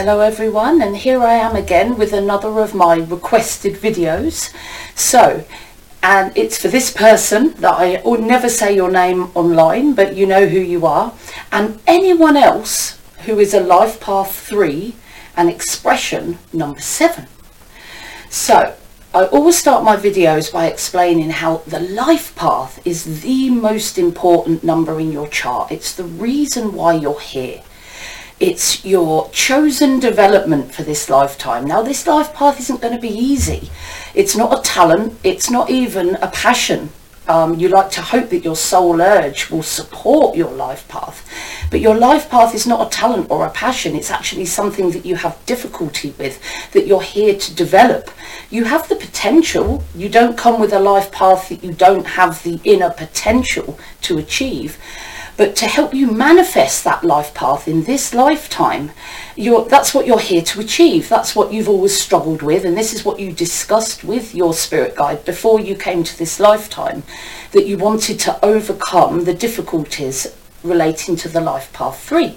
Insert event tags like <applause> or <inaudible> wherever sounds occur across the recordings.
Hello everyone and here I am again with another of my requested videos. So, and it's for this person that I will never say your name online but you know who you are and anyone else who is a life path 3 and expression number 7. So, I always start my videos by explaining how the life path is the most important number in your chart. It's the reason why you're here. It's your chosen development for this lifetime. Now, this life path isn't going to be easy. It's not a talent. It's not even a passion. Um, you like to hope that your soul urge will support your life path. But your life path is not a talent or a passion. It's actually something that you have difficulty with, that you're here to develop. You have the potential. You don't come with a life path that you don't have the inner potential to achieve but to help you manifest that life path in this lifetime you're, that's what you're here to achieve. That's what you've always struggled with and this is what you discussed with your spirit guide before you came to this lifetime that you wanted to overcome the difficulties relating to the life path 3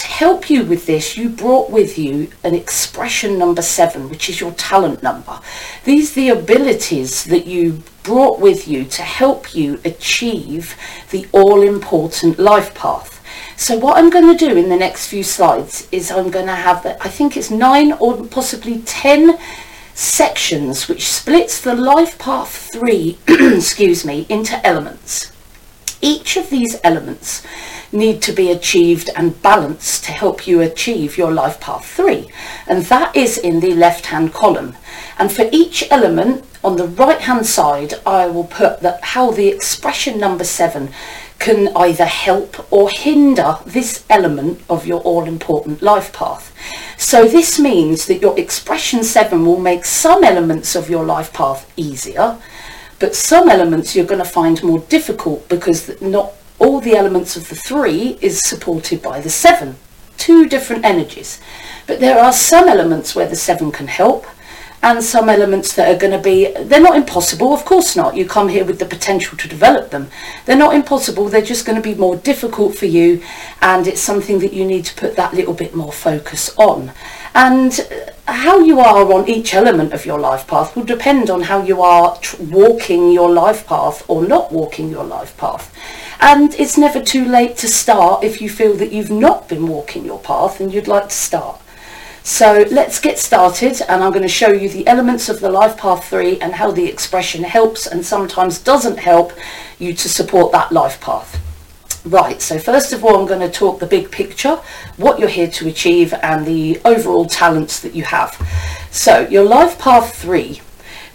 to help you with this, you brought with you an expression number seven, which is your talent number. These the abilities that you brought with you to help you achieve the all-important life path. So what I'm going to do in the next few slides is I'm going to have, I think it's nine or possibly ten sections which splits the life path three, <clears throat> excuse me, into elements. Each of these elements need to be achieved and balanced to help you achieve your life path 3 and that is in the left hand column and for each element on the right hand side I will put that how the expression number 7 can either help or hinder this element of your all-important life path. So this means that your expression 7 will make some elements of your life path easier but some elements you're going to find more difficult because not all the elements of the three is supported by the seven. Two different energies. But there are some elements where the seven can help and some elements that are going to be, they're not impossible, of course not. You come here with the potential to develop them. They're not impossible, they're just going to be more difficult for you and it's something that you need to put that little bit more focus on. And how you are on each element of your life path will depend on how you are walking your life path or not walking your life path. And it's never too late to start if you feel that you've not been walking your path and you'd like to start. So let's get started and I'm going to show you the elements of the Life Path 3 and how the expression helps and sometimes doesn't help you to support that life path. Right, so first of all I'm going to talk the big picture, what you're here to achieve and the overall talents that you have. So your Life Path 3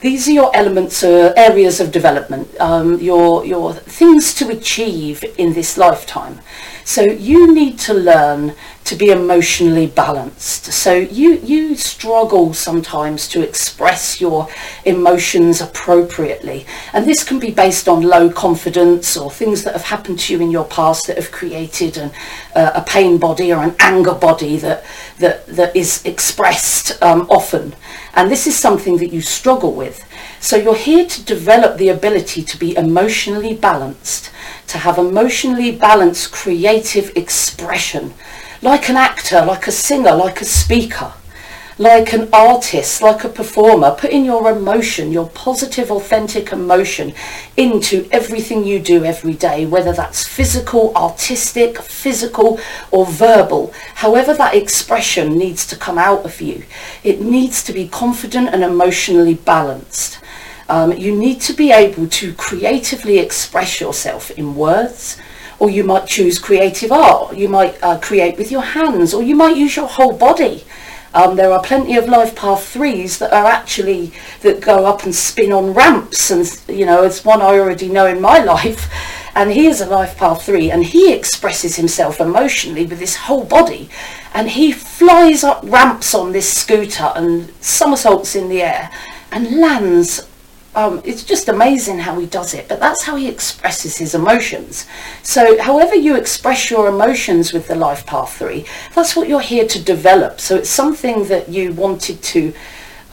these are your elements or uh, areas of development, um, your, your things to achieve in this lifetime. So you need to learn to be emotionally balanced. So you, you struggle sometimes to express your emotions appropriately. And this can be based on low confidence or things that have happened to you in your past that have created an, uh, a pain body or an anger body that, that, that is expressed um, often. And this is something that you struggle with. So you're here to develop the ability to be emotionally balanced, to have emotionally balanced creative expression like an actor, like a singer, like a speaker, like an artist, like a performer, putting your emotion, your positive, authentic emotion into everything you do every day, whether that's physical, artistic, physical, or verbal. However that expression needs to come out of you, it needs to be confident and emotionally balanced. Um, you need to be able to creatively express yourself in words, or you might choose creative art, you might uh, create with your hands, or you might use your whole body. Um, there are plenty of life path threes that are actually that go up and spin on ramps, and you know, it's one I already know in my <laughs> life. And he is a life path three, and he expresses himself emotionally with his whole body, and he flies up ramps on this scooter and somersaults in the air, and lands um, it's just amazing how he does it, but that's how he expresses his emotions. So however you express your emotions with the Life Path 3, that's what you're here to develop. So it's something that you wanted to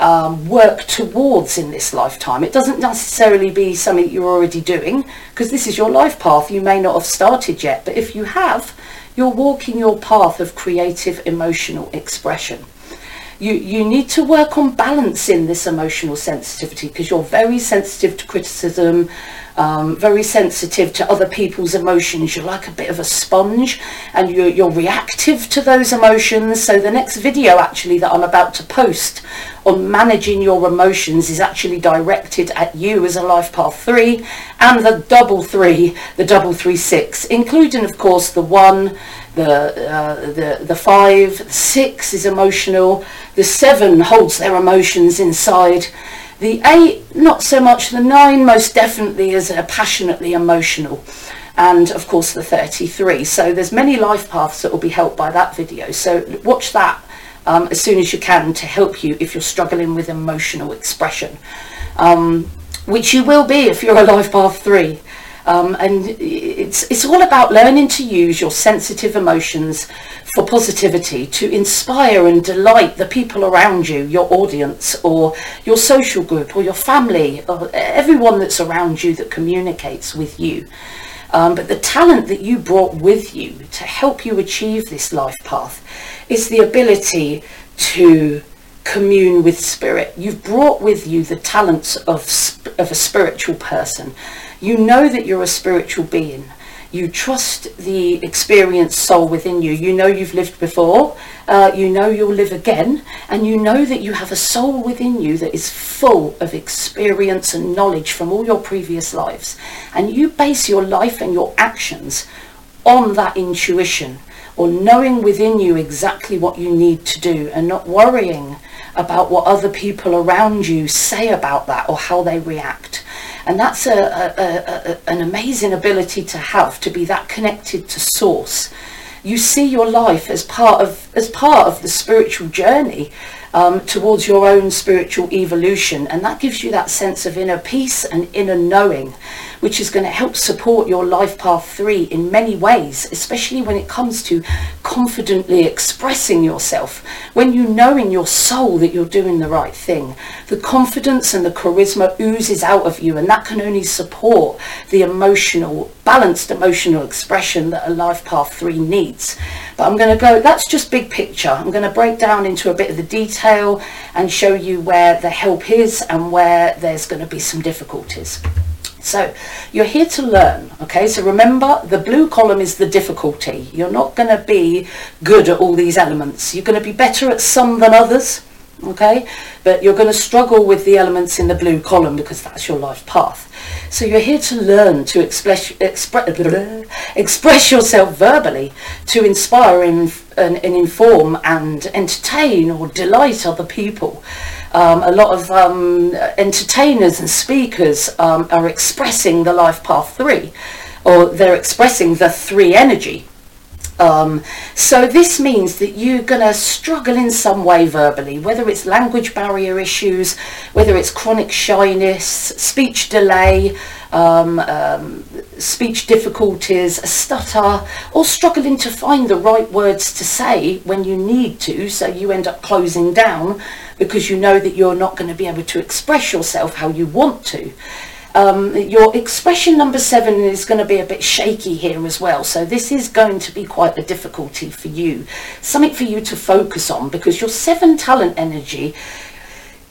um, work towards in this lifetime. It doesn't necessarily be something you're already doing, because this is your life path. You may not have started yet, but if you have, you're walking your path of creative emotional expression. You, you need to work on balancing this emotional sensitivity because you're very sensitive to criticism, um, very sensitive to other people's emotions. You're like a bit of a sponge and you're, you're reactive to those emotions. So the next video actually that I'm about to post on managing your emotions is actually directed at you as a life path three and the double three, the double three six, including of course the one, the uh, the the five, six is emotional, the seven holds their emotions inside, the eight, not so much. The nine, most definitely, is passionately emotional. And of course the 33. So there's many life paths that will be helped by that video. So watch that um, as soon as you can to help you if you're struggling with emotional expression. Um, which you will be if you're a life path three. Um, and it's, it's all about learning to use your sensitive emotions for positivity to inspire and delight the people around you, your audience or your social group or your family or everyone that's around you that communicates with you. Um, but the talent that you brought with you to help you achieve this life path is the ability to commune with spirit. You've brought with you the talents of, of a spiritual person. You know that you're a spiritual being you trust the experienced soul within you. You know you've lived before, uh, you know you'll live again, and you know that you have a soul within you that is full of experience and knowledge from all your previous lives. And you base your life and your actions on that intuition or knowing within you exactly what you need to do and not worrying about what other people around you say about that or how they react. And that's a, a, a, an amazing ability to have, to be that connected to source. You see your life as part of, as part of the spiritual journey um, towards your own spiritual evolution. And that gives you that sense of inner peace and inner knowing, which is going to help support your life path three in many ways, especially when it comes to confidently expressing yourself. When you know in your soul that you're doing the right thing, the confidence and the charisma oozes out of you, and that can only support the emotional, balanced emotional expression that a life path three needs. But I'm going to go, that's just big picture. I'm going to break down into a bit of the detail and show you where the help is and where there's going to be some difficulties. So you're here to learn, okay? So remember, the blue column is the difficulty. You're not going to be good at all these elements. You're going to be better at some than others, okay? But you're going to struggle with the elements in the blue column because that's your life path. So you're here to learn to express, express, <laughs> express yourself verbally, to inspire and, and, and, inform and entertain or delight other people. Um, a lot of um, entertainers and speakers um, are expressing the life path three, or they're expressing the three energy. Um, so this means that you're going to struggle in some way verbally, whether it's language barrier issues, whether it's chronic shyness, speech delay, um, um, speech difficulties, a stutter, or struggling to find the right words to say when you need to, so you end up closing down because you know that you're not going to be able to express yourself how you want to. Um, your expression number seven is going to be a bit shaky here as well. So this is going to be quite a difficulty for you. Something for you to focus on because your seven talent energy,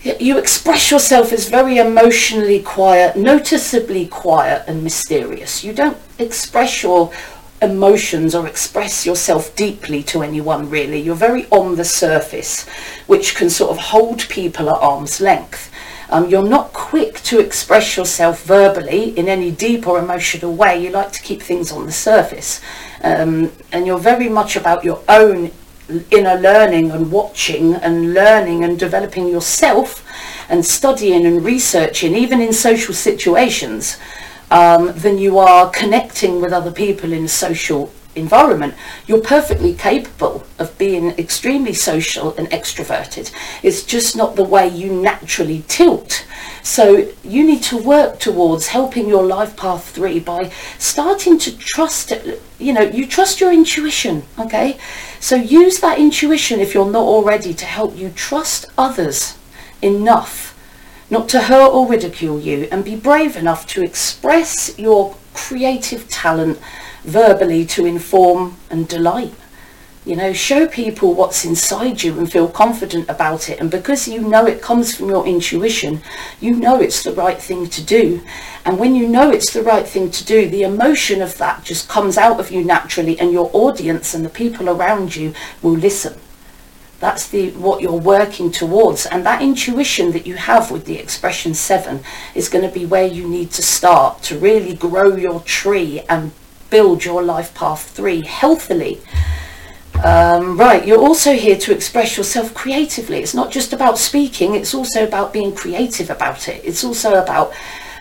you express yourself as very emotionally quiet, noticeably quiet and mysterious. You don't express your emotions or express yourself deeply to anyone really. You're very on the surface, which can sort of hold people at arm's length. Um, you're not quick to express yourself verbally in any deep or emotional way. You like to keep things on the surface. Um, and you're very much about your own inner learning and watching and learning and developing yourself and studying and researching, even in social situations, um, than you are connecting with other people in a social environment, you're perfectly capable of being extremely social and extroverted. It's just not the way you naturally tilt. So you need to work towards helping your life path three by starting to trust. You know, you trust your intuition, okay? So use that intuition if you're not already to help you trust others enough not to hurt or ridicule you and be brave enough to express your creative talent verbally to inform and delight. You know, show people what's inside you and feel confident about it. And because you know it comes from your intuition, you know it's the right thing to do. And when you know it's the right thing to do, the emotion of that just comes out of you naturally and your audience and the people around you will listen. That's the what you're working towards. And that intuition that you have with the expression seven is going to be where you need to start to really grow your tree and build your life path three healthily. Um, right, you're also here to express yourself creatively. It's not just about speaking, it's also about being creative about it. It's also about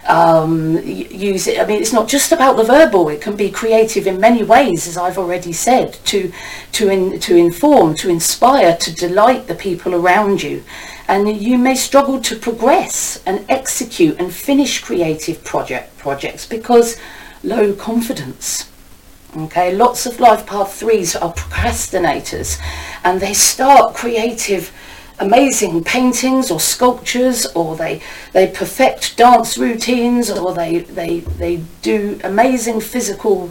um, use it. I mean, it's not just about the verbal. It can be creative in many ways, as I've already said, to to in, to inform, to inspire, to delight the people around you. And you may struggle to progress and execute and finish creative project projects because low confidence. Okay, lots of life path threes are procrastinators and they start creative amazing paintings or sculptures or they they perfect dance routines or they they they do amazing physical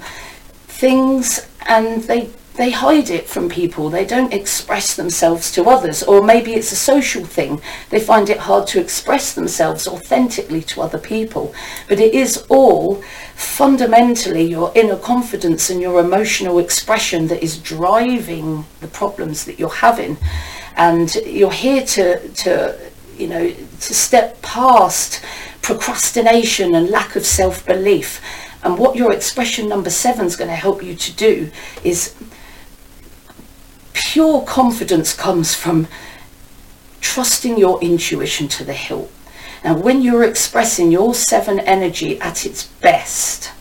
things and they they hide it from people. They don't express themselves to others. Or maybe it's a social thing. They find it hard to express themselves authentically to other people. But it is all fundamentally your inner confidence and your emotional expression that is driving the problems that you're having. And you're here to, to you know, to step past procrastination and lack of self-belief. And what your expression number seven is going to help you to do is pure confidence comes from trusting your intuition to the hilt. Now, when you're expressing your seven energy at its best,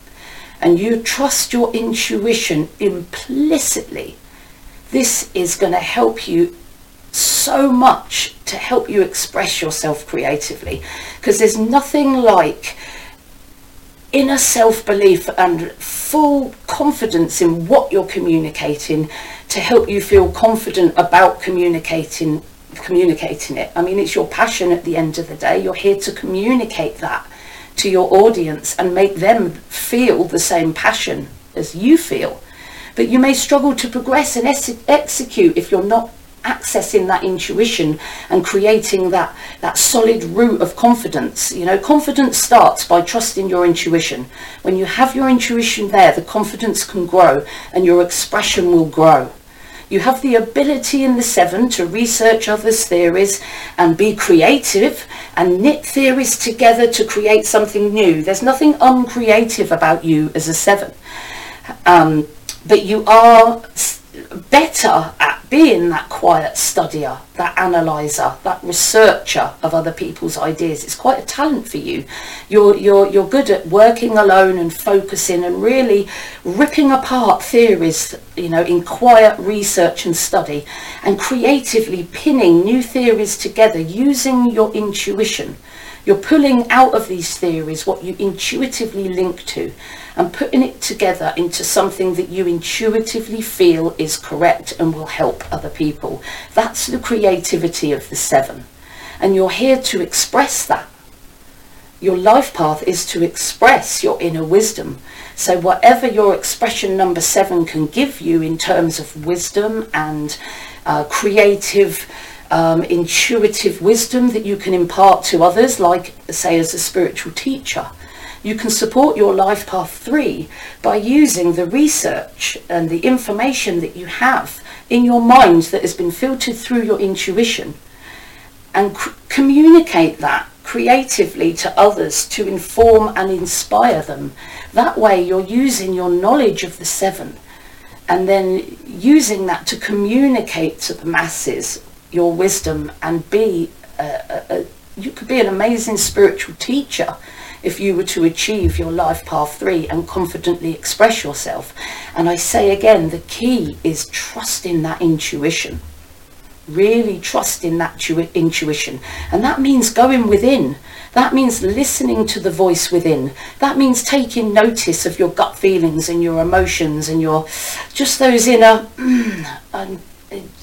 and you trust your intuition implicitly, this is going to help you so much to help you express yourself creatively. Because there's nothing like inner self-belief and full confidence in what you're communicating to help you feel confident about communicating communicating it. I mean, it's your passion at the end of the day. You're here to communicate that to your audience and make them feel the same passion as you feel. But you may struggle to progress and ex- execute if you're not accessing that intuition and creating that that solid root of confidence you know confidence starts by trusting your intuition when you have your intuition there the confidence can grow and your expression will grow you have the ability in the seven to research others' theories and be creative and knit theories together to create something new. There's nothing uncreative about you as a seven. Um, but you are better at being that quiet studier, that analyzer, that researcher of other people's ideas. It's quite a talent for you. You're, you're, you're good at working alone and focusing and really ripping apart theories, you know, in quiet research and study and creatively pinning new theories together using your intuition. You're pulling out of these theories what you intuitively link to and putting it together into something that you intuitively feel is correct and will help other people. That's the creativity of the seven. And you're here to express that. Your life path is to express your inner wisdom. So whatever your expression number seven can give you in terms of wisdom and uh, creative, um, intuitive wisdom that you can impart to others, like say as a spiritual teacher, you can support your Life Path 3 by using the research and the information that you have in your mind that has been filtered through your intuition and communicate that creatively to others to inform and inspire them. That way you're using your knowledge of the seven and then using that to communicate to the masses your wisdom and be a, a, a, you could be an amazing spiritual teacher if you were to achieve your life path three and confidently express yourself. And I say again, the key is trusting that intuition. Really trusting that tu- intuition. And that means going within. That means listening to the voice within. That means taking notice of your gut feelings and your emotions and your just those inner, <clears throat> mm,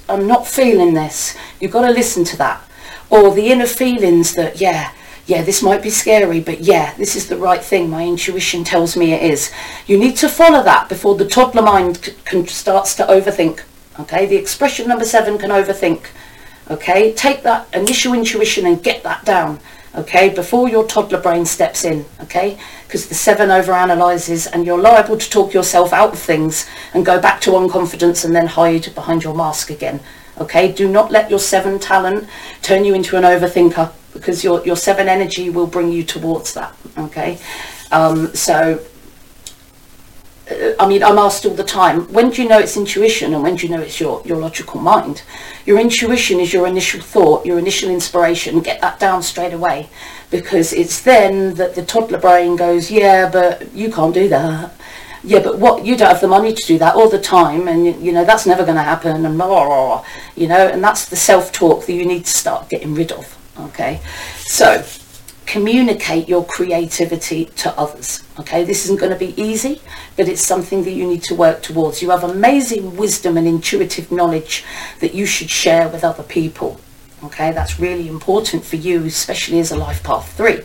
I'm not feeling this. You've got to listen to that. Or the inner feelings that, yeah, yeah, this might be scary, but yeah, this is the right thing. My intuition tells me it is. You need to follow that before the toddler mind c- can starts to overthink. Okay, the expression number seven can overthink. Okay, take that initial intuition and get that down. Okay, before your toddler brain steps in. Okay, because the seven overanalyzes and you're liable to talk yourself out of things and go back to unconfidence and then hide behind your mask again. Okay, do not let your seven talent turn you into an overthinker because your, your seven energy will bring you towards that. Okay, um, so I mean, I'm asked all the time, when do you know it's intuition and when do you know it's your, your logical mind? Your intuition is your initial thought, your initial inspiration. Get that down straight away because it's then that the toddler brain goes, yeah, but you can't do that. Yeah, but what you don't have the money to do that all the time, and you know that's never going to happen, and blah, blah, blah, you know, and that's the self-talk that you need to start getting rid of. Okay, so communicate your creativity to others. Okay, this isn't going to be easy, but it's something that you need to work towards. You have amazing wisdom and intuitive knowledge that you should share with other people. Okay, that's really important for you, especially as a life path three.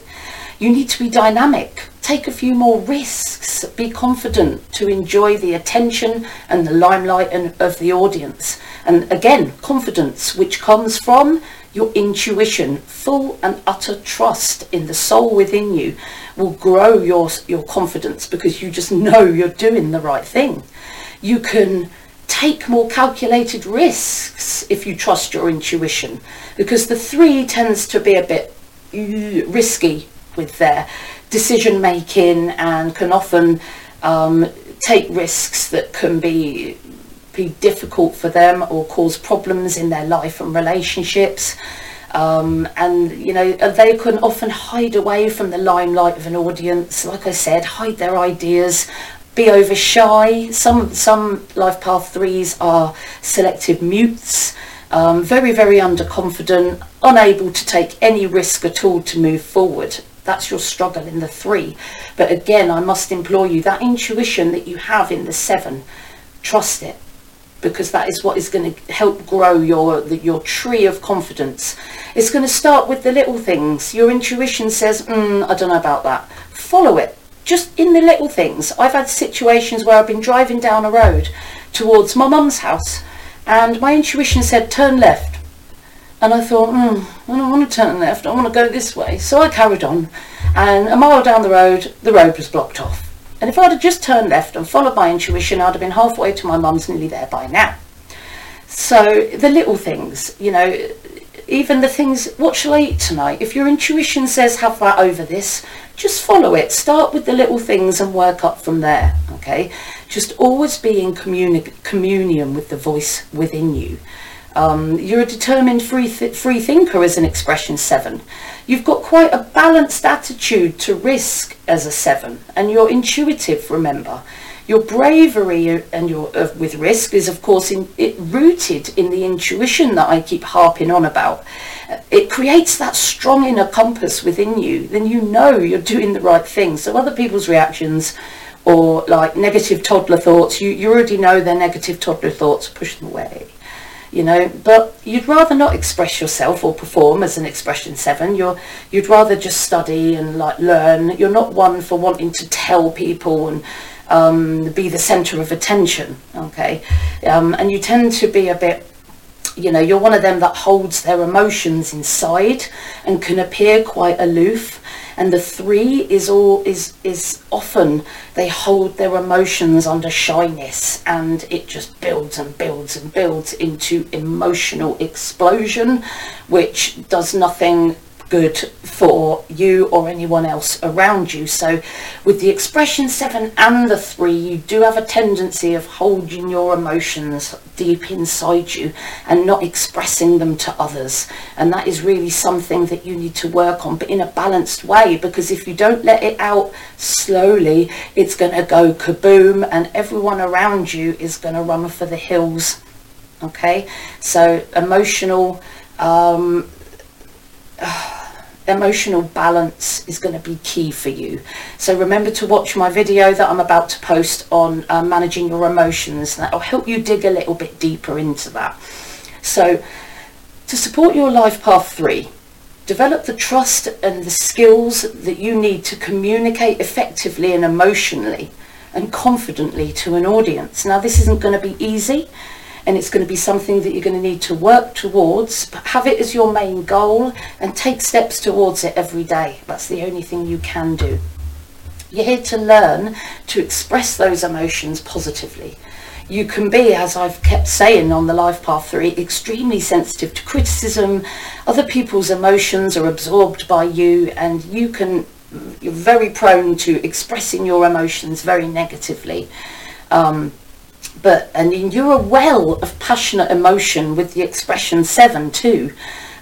You need to be dynamic, take a few more risks, be confident to enjoy the attention and the limelight and, of the audience. And again, confidence, which comes from your intuition, full and utter trust in the soul within you will grow your, your confidence because you just know you're doing the right thing. You can take more calculated risks if you trust your intuition because the three tends to be a bit risky with their decision making and can often um, take risks that can be be difficult for them or cause problems in their life and relationships. Um, and you know they can often hide away from the limelight of an audience. Like I said, hide their ideas, be over shy. Some some life path threes are selective mutes. Um, very very underconfident, unable to take any risk at all to move forward. That's your struggle in the three. But again, I must implore you that intuition that you have in the seven, trust it because that is what is going to help grow your your tree of confidence. It's going to start with the little things. Your intuition says, mm, I don't know about that. Follow it. Just in the little things. I've had situations where I've been driving down a road towards my mum's house and my intuition said turn left. And I thought, mm, I don't want to turn left, I want to go this way. So I carried on and a mile down the road, the road was blocked off. And if I'd have just turned left and followed my intuition, I'd have been halfway to my mum's nearly there by now. So the little things, you know, even the things, what shall I eat tonight? If your intuition says have that over this, just follow it. Start with the little things and work up from there, okay? Just always be in communi- communion with the voice within you. Um, you're a determined free, th- free thinker as an expression seven. You've got quite a balanced attitude to risk as a seven, and you're intuitive, remember. Your bravery and your uh, with risk is, of course, in, it rooted in the intuition that I keep harping on about. It creates that strong inner compass within you. Then you know you're doing the right thing. So other people's reactions or like negative toddler thoughts, you, you already know they're negative toddler thoughts, push them away you know but you'd rather not express yourself or perform as an expression seven. You're you'd rather just study and like learn. You're not one for wanting to tell people and um, be the center of attention okay? Um, and you tend to be a bit you know you're one of them that holds their emotions inside and can appear quite aloof and the three is all is is often they hold their emotions under shyness and it just builds and builds and builds into emotional explosion which does nothing good for you or anyone else around you. So with the expression seven and the three, you do have a tendency of holding your emotions deep inside you and not expressing them to others. And that is really something that you need to work on, but in a balanced way, because if you don't let it out slowly, it's going to go kaboom and everyone around you is going to run for the hills. Okay, so emotional, um, emotional balance is going to be key for you. So remember to watch my video that I'm about to post on uh, managing your emotions. That will help you dig a little bit deeper into that. So to support your life path three, Develop the trust and the skills that you need to communicate effectively and emotionally and confidently to an audience. Now, this isn't going to be easy and it's going to be something that you're going to need to work towards, but have it as your main goal and take steps towards it every day. That's the only thing you can do. You're here to learn to express those emotions positively. You can be, as I've kept saying on the Life Path 3, extremely sensitive to criticism. Other people's emotions are absorbed by you and you can, you're very prone to expressing your emotions very negatively. Um, but and you're a well of passionate emotion with the expression seven too.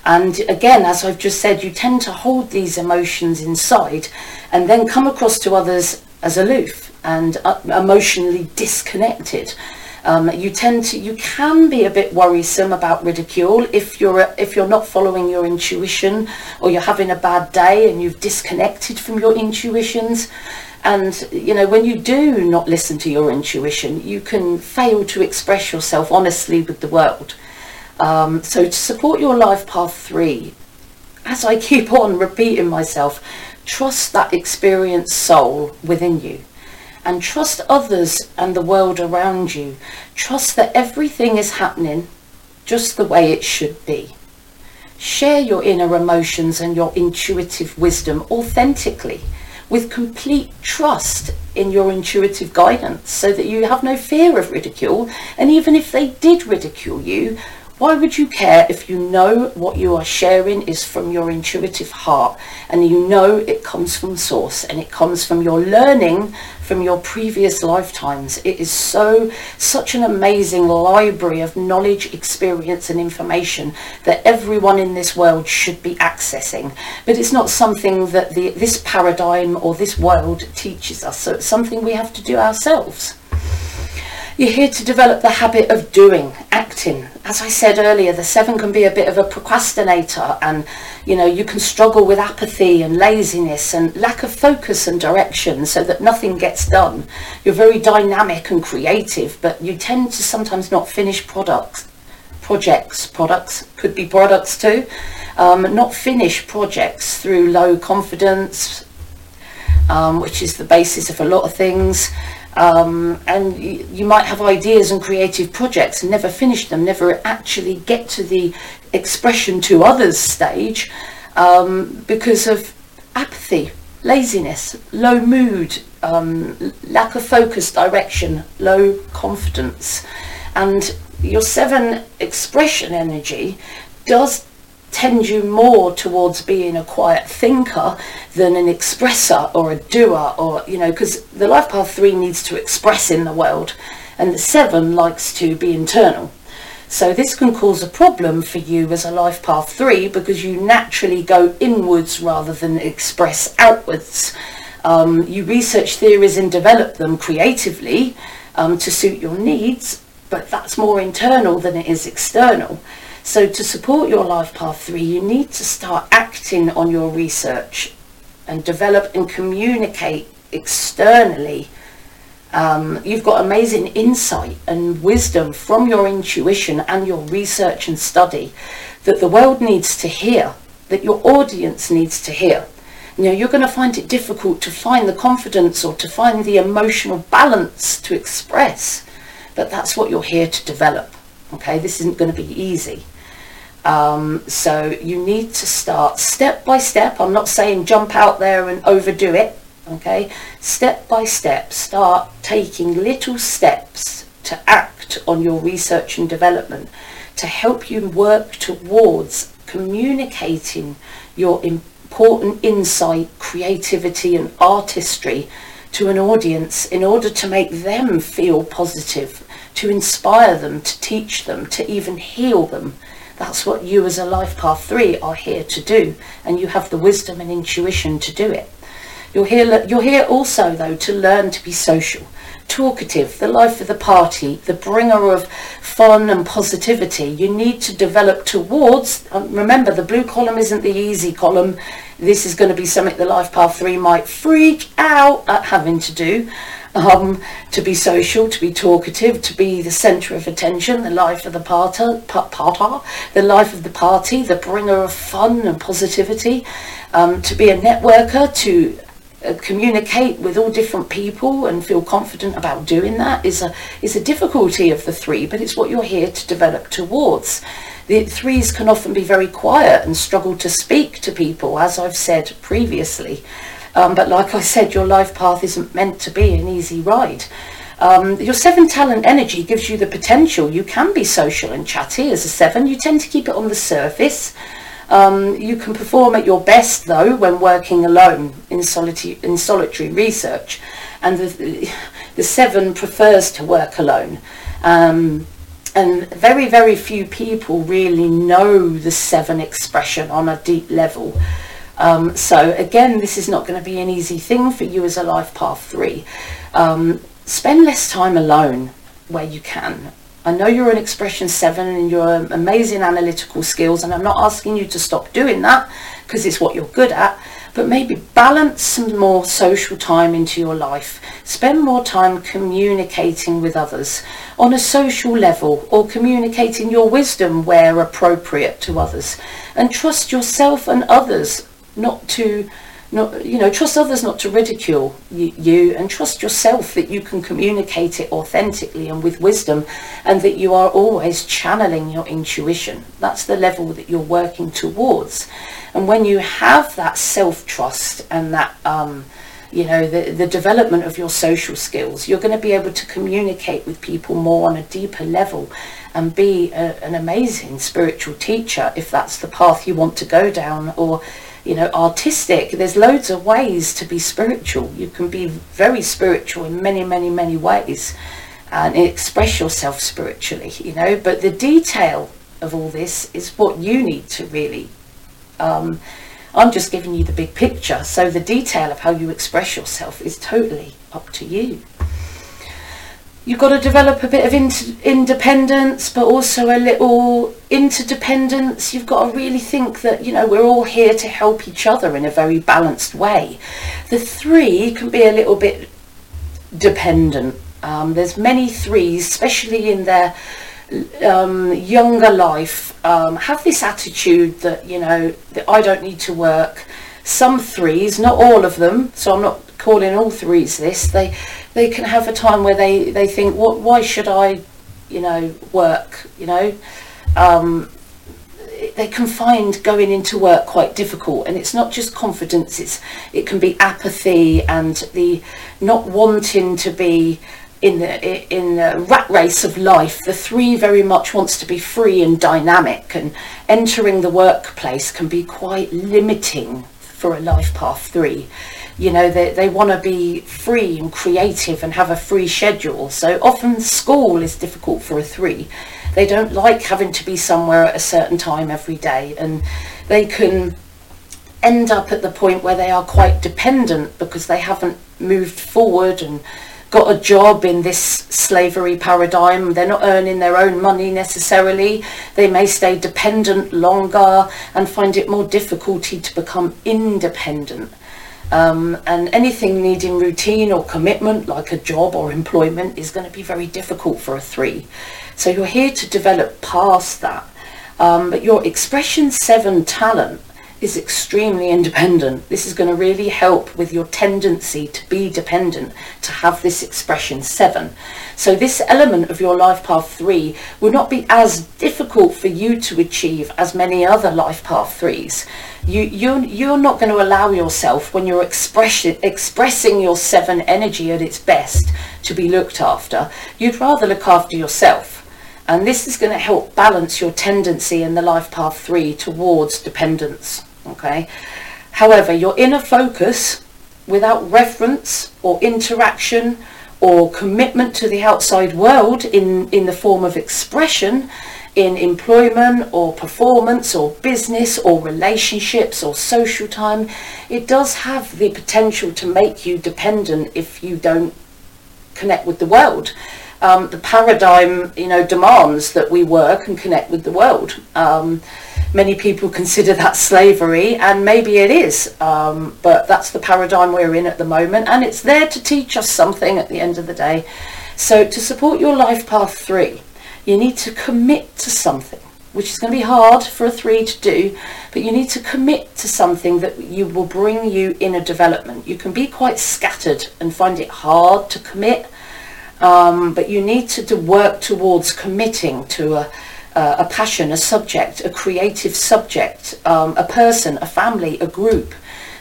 And again as i've just said you tend to hold these emotions inside and then come across to others as aloof and uh, emotionally disconnected. Um, you tend to you can be a bit worrisome about ridicule if you're if you're not following your intuition or you're having a bad day and you've disconnected from your intuitions and, you know, when you do not listen to your intuition, you can fail to express yourself honestly with the world. Um, so to support your life path three, as I <laughs> keep on repeating myself, trust that experienced soul within you and trust others and the world around you. Trust that everything is happening just the way it should be. Share your inner emotions and your intuitive wisdom authentically with complete trust in your intuitive guidance so that you have no fear of ridicule. And even if they did ridicule you, why would you care if you know what you are sharing is from your intuitive heart and you know it comes from source and it comes from your learning from your previous lifetimes? It is so, such an amazing library of knowledge, experience and information that everyone in this world should be accessing. But it's not something that the, this paradigm or this world teaches us. So it's something we have to do ourselves. You're here to develop the habit of doing, acting. As I said earlier, the seven can be a bit of a procrastinator and, you know, you can struggle with apathy and laziness and lack of focus and direction so that nothing gets done. You're very dynamic and creative, but you tend to sometimes not finish products, projects, products, could be products too, um, not finish projects through low confidence, um, which is the basis of a lot of things. Um, and you, you might have ideas and creative projects and never finish them, never actually get to the expression to others stage um, because of apathy, laziness, low mood, um, lack of focus, direction, low confidence. And your seven expression energy does tend you more towards being a quiet thinker than an expresser or a doer or you know because the life path 3 needs to express in the world and the 7 likes to be internal. So this can cause a problem for you as a life path 3 because you naturally go inwards rather than express outwards. Um, you research theories and develop them creatively um, to suit your needs but that's more internal than it is external so to support your life path three, you need to start acting on your research and develop and communicate externally. Um, you've got amazing insight and wisdom from your intuition and your research and study that the world needs to hear, that your audience needs to hear. You know, you're going to find it difficult to find the confidence or to find the emotional balance to express, but that's what you're here to develop. Okay, this isn't going to be easy. Um, so you need to start step by step. I'm not saying jump out there and overdo it. Okay, step by step, start taking little steps to act on your research and development to help you work towards communicating your important insight, creativity and artistry to an audience in order to make them feel positive, to inspire them, to teach them, to even heal them that's what you as a life path three are here to do, and you have the wisdom and intuition to do it. You're here, you're here also, though, to learn to be social, talkative, the life of the party, the bringer of fun and positivity. You need to develop towards, um, remember, the blue column isn't the easy column. This is going to be something the life path three might freak out at having to do. Um, to be social, to be talkative, to be the centre of attention, the life of the party, the life of the party, the bringer of fun and positivity, um, to be a networker, to uh, communicate with all different people and feel confident about doing that is a is a difficulty of the three, but it's what you're here to develop towards. The threes can often be very quiet and struggle to speak to people, as I've said previously. Um, but like I said, your life path isn't meant to be an easy ride. Um, your seven talent energy gives you the potential. You can be social and chatty as a seven. You tend to keep it on the surface. Um, you can perform at your best though when working alone in, solitary, in solitary research. And the, the seven prefers to work alone. Um, and very, very few people really know the seven expression on a deep level. Um, so again, this is not going to be an easy thing for you as a life path three. Um, spend less time alone where you can. I know you're an expression seven and you're amazing analytical skills and I'm not asking you to stop doing that because it's what you're good at, but maybe balance some more social time into your life. Spend more time communicating with others on a social level or communicating your wisdom where appropriate to others and trust yourself and others not to not you know trust others not to ridicule you, and trust yourself that you can communicate it authentically and with wisdom and that you are always channeling your intuition. That's the level that you're working towards. And when you have that self-trust and that um, you know the, the development of your social skills you're going to be able to communicate with people more on a deeper level and be a, an amazing spiritual teacher if that's the path you want to go down or you know, artistic. There's loads of ways to be spiritual. You can be very spiritual in many, many, many ways and express yourself spiritually, you know, but the detail of all this is what you need to really. Um, I'm just giving you the big picture, so the detail of how you express yourself is totally up to you you've got to develop a bit of independence but also a little interdependence. You've got to really think that you know we're all here to help each other in a very balanced way. The three can be a little bit dependent. Um, there's many threes especially in their um, younger life um, have this attitude that you know that I don't need to work. Some threes not all of them so I'm not calling all threes this they they can have a time where they, they think, what, why should I, you know, work, you know? Um, they can find going into work quite difficult and it's not just confidence it's it can be apathy and the not wanting to be in the in the rat race of life. The three very much wants to be free and dynamic and entering the workplace can be quite limiting for a life path three. You know they, they want to be free and creative and have a free schedule. So often school is difficult for a three. They don't like having to be somewhere at a certain time every day and they can end up at the point where they are quite dependent because they haven't moved forward and got a job in this slavery paradigm. They're not earning their own money necessarily. They may stay dependent longer and find it more difficulty to become independent. Um, and anything needing routine or commitment, like a job or employment, is going to be very difficult for a three. So you're here to develop past that. Um, but your expression seven talent is extremely independent. This is going to really help with your tendency to be dependent, to have this expression seven. So this element of your life path three will not be as difficult for you to achieve as many other life path threes. You, you, you're not going to allow yourself when you're expressing, expressing your seven energy at its best to be looked after. You'd rather look after yourself. And this is going to help balance your tendency in the life path three towards dependence okay? However your inner focus without reference or interaction or commitment to the outside world in in the form of expression in employment or performance or business or relationships or social time it does have the potential to make you dependent if you don't connect with the world. Um, the paradigm you know demands that we work and connect with the world. Um, many people consider that slavery, and maybe it is, um, but that's the paradigm we're in at the moment, and it's there to teach us something at the end of the day. So to support your life path three, you need to commit to something, which is going to be hard for a three to do, but you need to commit to something that you will bring you inner development. You can be quite scattered and find it hard to commit, um, but you need to, to work towards committing to a uh, a passion, a subject, a creative subject, um, a person, a family, a group.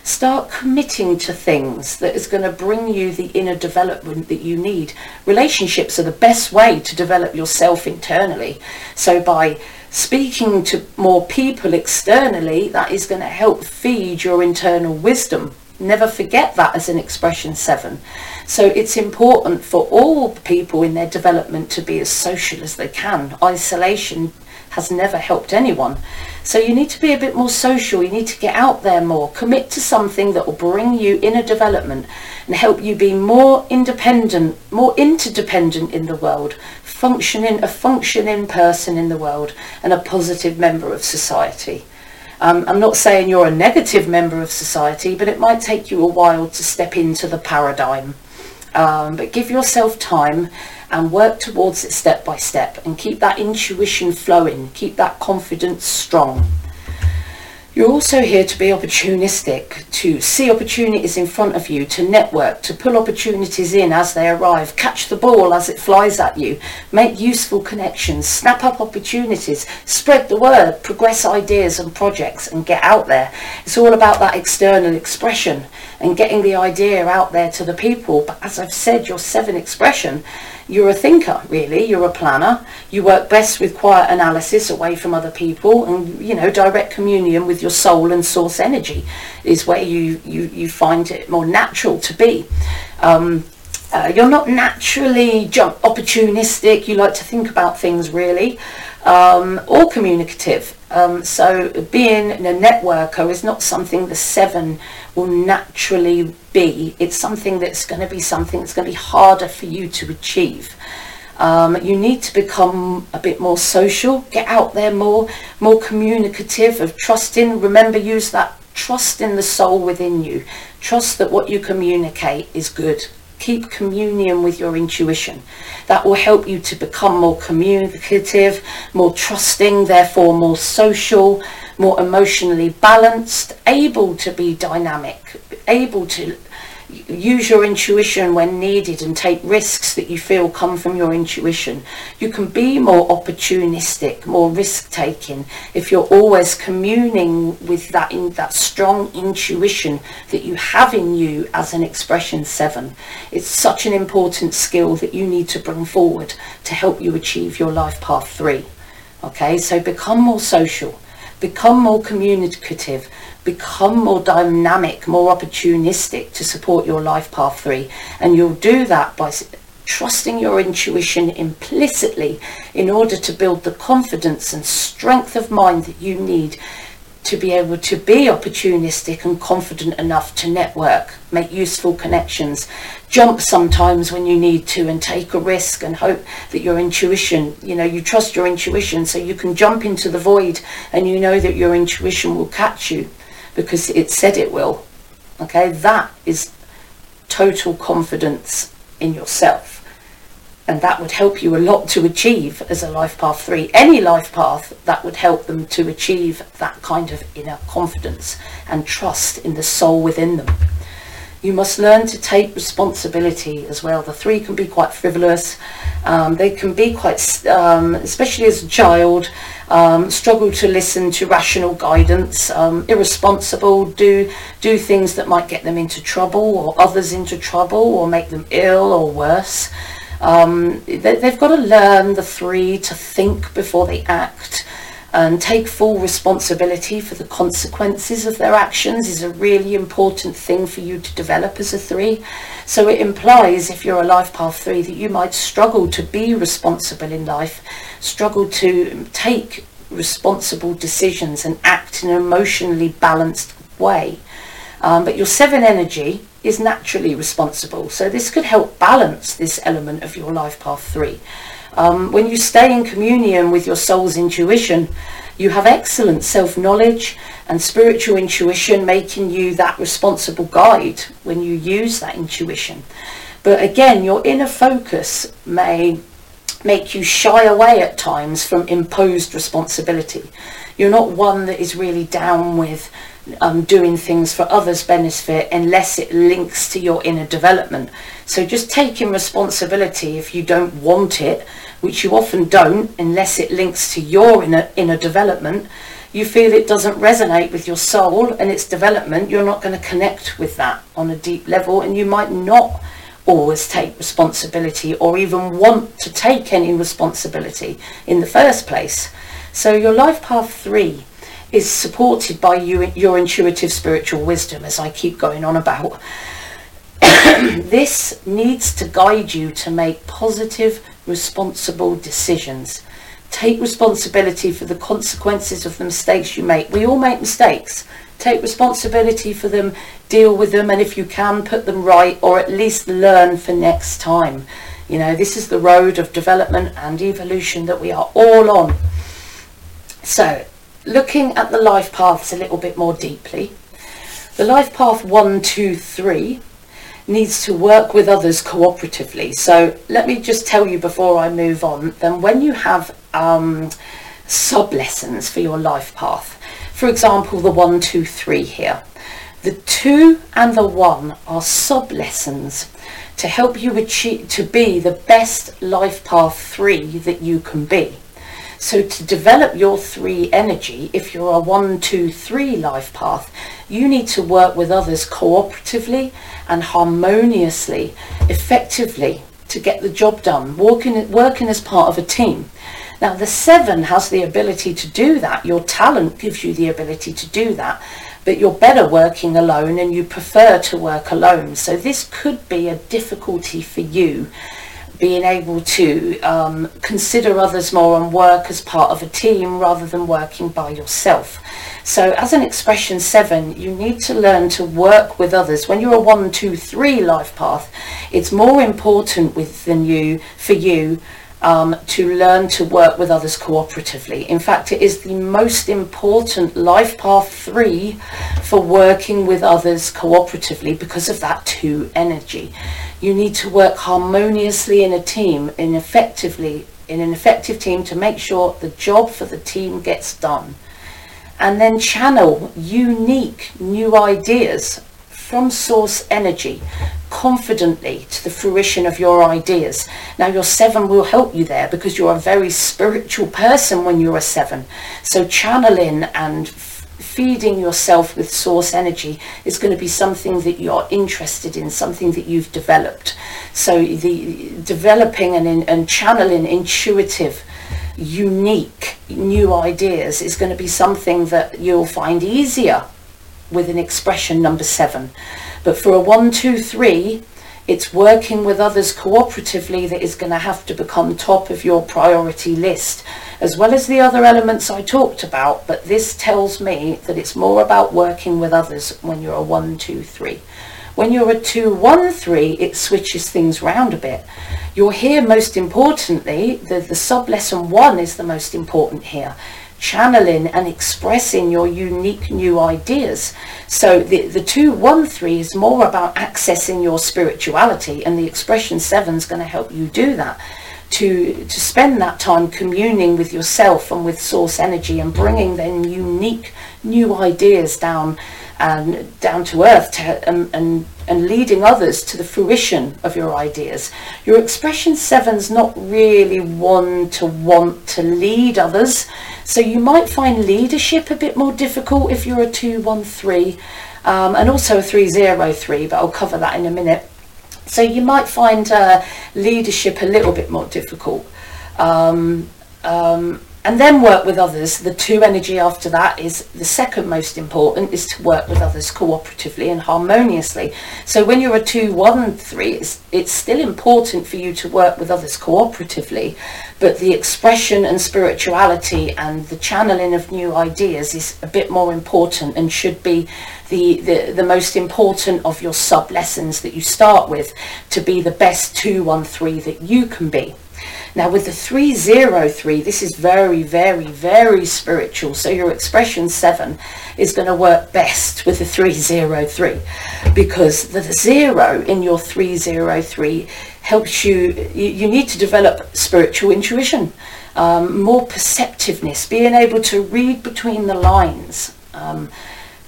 Start committing to things that is going to bring you the inner development that you need. Relationships are the best way to develop yourself internally. So by speaking to more people externally, that is going to help feed your internal wisdom. Never forget that as an expression seven. So it's important for all people in their development to be as social as they can. Isolation has never helped anyone. So you need to be a bit more social. You need to get out there more. Commit to something that will bring you inner development and help you be more independent, more interdependent in the world, functioning a functioning person in the world and a positive member of society. Um, I'm not saying you're a negative member of society, but it might take you a while to step into the paradigm. Um, but give yourself time and work towards it step by step and keep that intuition flowing, keep that confidence strong. You're also here to be opportunistic, to see opportunities in front of you, to network, to pull opportunities in as they arrive, catch the ball as it flies at you, make useful connections, snap up opportunities, spread the word, progress ideas and projects and get out there. It's all about that external expression and getting the idea out there to the people. But as I've said, your seven expression you're a thinker really. You're a planner. You work best with quiet analysis away from other people and you know direct communion with your soul and source energy is where you you, you find it more natural to be. Um, uh, you're not naturally jump opportunistic. You like to think about things really um, or communicative um, so being a networker is not something the seven will naturally be. It's something that's going to be something that's going to be harder for you to achieve. Um, you need to become a bit more social, get out there more, more communicative, of trusting. Remember, use that trust in the soul within you. Trust that what you communicate is good keep communion with your intuition. That will help you to become more communicative, more trusting, therefore more social, more emotionally balanced, able to be dynamic, able to use your intuition when needed and take risks that you feel come from your intuition. You can be more opportunistic, more risk taking if you're always communing with that in that strong intuition that you have in you as an expression seven. It's such an important skill that you need to bring forward to help you achieve your life path three. Okay, so become more social, become more communicative, become more dynamic, more opportunistic to support your life path three. And you'll do that by trusting your intuition implicitly in order to build the confidence and strength of mind that you need to be able to be opportunistic and confident enough to network, make useful connections, jump sometimes when you need to and take a risk and hope that your intuition, you know, you trust your intuition so you can jump into the void and you know that your intuition will catch you because it said it will. Okay, that is total confidence in yourself. And that would help you a lot to achieve as a life path three. Any life path that would help them to achieve that kind of inner confidence and trust in the soul within them. You must learn to take responsibility as well. The three can be quite frivolous. Um, they can be quite, um, especially as a child, um, struggle to listen to rational guidance, um, irresponsible, do do things that might get them into trouble or others into trouble or make them ill or worse. Um, they, they've got to learn the three to think before they act and take full responsibility for the consequences of their actions is a really important thing for you to develop as a three. So it implies if you're a life path three that you might struggle to be responsible in life, struggle to take responsible decisions and act in an emotionally balanced way. Um, but your seven energy is naturally responsible. So this could help balance this element of your life path three. Um, when you stay in communion with your soul's intuition, You have excellent self-knowledge and spiritual intuition making you that responsible guide when you use that intuition. But again, your inner focus may make you shy away at times from imposed responsibility. You're not one that is really down with um, doing things for others' benefit unless it links to your inner development. So just taking responsibility if you don't want it, which you often don't unless it links to your inner, inner development, you feel it doesn't resonate with your soul and its development, you're not going to connect with that on a deep level and you might not always take responsibility or even want to take any responsibility in the first place. So your life path three is supported by you, your intuitive spiritual wisdom, as I keep going on about. <coughs> this needs to guide you to make positive, responsible decisions. Take responsibility for the consequences of the mistakes you make. We all make mistakes. Take responsibility for them, deal with them, and if you can, put them right, or at least learn for next time. You know, this is the road of development and evolution that we are all on. So, looking at the life paths a little bit more deeply, the life path one, two, three needs to work with others cooperatively. So let me just tell you before I move on, then when you have um, sub lessons for your life path, for example, the one, two, three here, the two and the one are sub lessons to help you achieve to be the best life path three that you can be. So to develop your three energy, if you're a one, two, three life path, you need to work with others cooperatively and harmoniously, effectively to get the job done, working, working as part of a team. Now the seven has the ability to do that. Your talent gives you the ability to do that, but you're better working alone and you prefer to work alone. So this could be a difficulty for you being able to um, consider others more and work as part of a team rather than working by yourself. So as an expression seven, you need to learn to work with others. When you're a one, two, three life path, it's more important with than you for you um, to learn to work with others cooperatively. In fact, it is the most important life path three for working with others cooperatively because of that two energy. You need to work harmoniously in a team, in effectively in an effective team to make sure the job for the team gets done. And then channel unique new ideas from source energy confidently to the fruition of your ideas. Now your seven will help you there because you're a very spiritual person when you're a seven. So channeling and feeding yourself with source energy is going to be something that you're interested in, something that you've developed. So the developing and, and channeling intuitive, unique new ideas is going to be something that you'll find easier with an expression number seven. But for a one, two, three, it's working with others cooperatively that is going to have to become top of your priority list, as well as the other elements I talked about. But this tells me that it's more about working with others when you're a one, two, three. When you're a two, one, three, it switches things round a bit. You're here most importantly, the, the sub lesson one is the most important here channeling and expressing your unique new ideas. So the, the 213 is more about accessing your spirituality and the expression 7 is going to help you do that. To, to spend that time communing with yourself and with source energy and bringing then unique new ideas down and down to earth to, and, and, and leading others to the fruition of your ideas. Your expression seven's not really one to want to lead others. So you might find leadership a bit more difficult if you're a 213 um, and also a 303, but I'll cover that in a minute. So you might find uh, leadership a little bit more difficult. Um, um, and then work with others. The two energy after that is the second most important is to work with others cooperatively and harmoniously. So when you're a two, one, three, it's, it's still important for you to work with others cooperatively, but the expression and spirituality and the channeling of new ideas is a bit more important and should be the, the, the most important of your sub lessons that you start with to be the best two, one, three that you can be. Now with the 303, this is very, very, very spiritual. So your expression 7 is going to work best with the 303 because the 0 in your 303 helps you, you, need to develop spiritual intuition, um, more perceptiveness, being able to read between the lines. Um,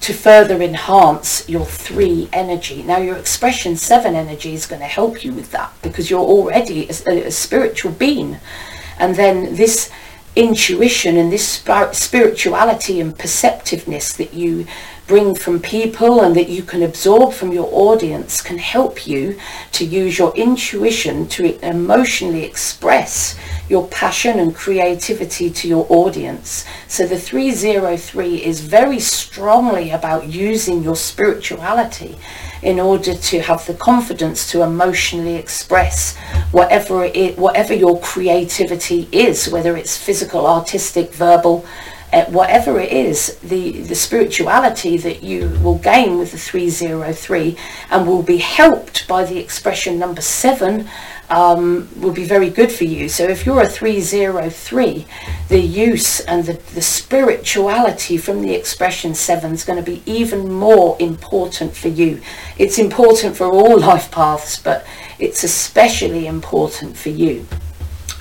to further enhance your three energy. Now your expression seven energy is going to help you with that because you're already a, a spiritual being. And then this intuition and this spirituality and perceptiveness that you bring from people and that you can absorb from your audience can help you to use your intuition to emotionally express your passion and creativity to your audience. So the 303 is very strongly about using your spirituality in order to have the confidence to emotionally express whatever it whatever your creativity is, whether it's physical, artistic, verbal, whatever it is, the, the spirituality that you will gain with the 303 and will be helped by the expression number seven um, will be very good for you. So if you're a 303, the use and the, the spirituality from the expression seven is going to be even more important for you. It's important for all <laughs> life paths, but it's especially important for you.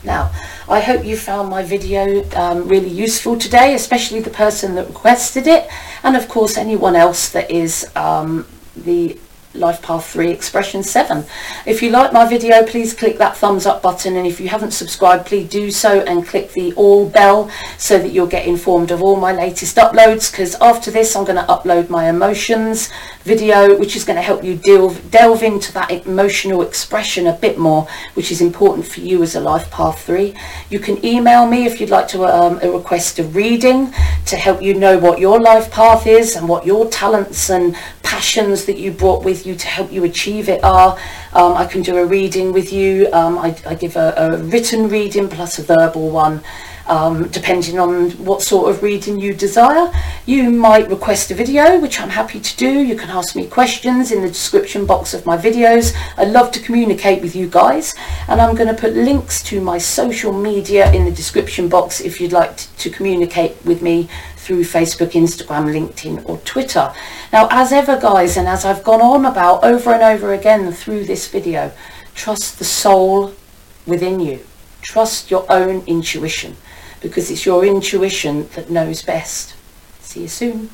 Now, I hope you found my video um, really useful today, especially the person that requested it, and of course anyone else that is um, the Life Path 3 Expression 7. If you like my video, please click that thumbs up button and if you haven't subscribed, please do so and click the all bell so that you'll get informed of all my latest uploads because after this I'm going to upload my emotions video which is going to help you delve, delve into that emotional expression a bit more which is important for you as a Life Path 3. You can email me if you'd like to um, request a reading to help you know what your life path is and what your talents and passions that you brought with you to help you achieve it are. Um, I can do a reading with you. Um, I, I, give a, a, written reading plus a verbal one. Um, depending on what sort of reading you desire. You might request a video, which I'm happy to do. You can ask me questions in the description box of my videos. I love to communicate with you guys, and I'm going to put links to my social media in the description box if you'd like to communicate with me through Facebook, Instagram, LinkedIn or Twitter. Now as ever guys and as I've gone on about over and over again through this video, trust the soul within you. Trust your own intuition because it's your intuition that knows best. See you soon.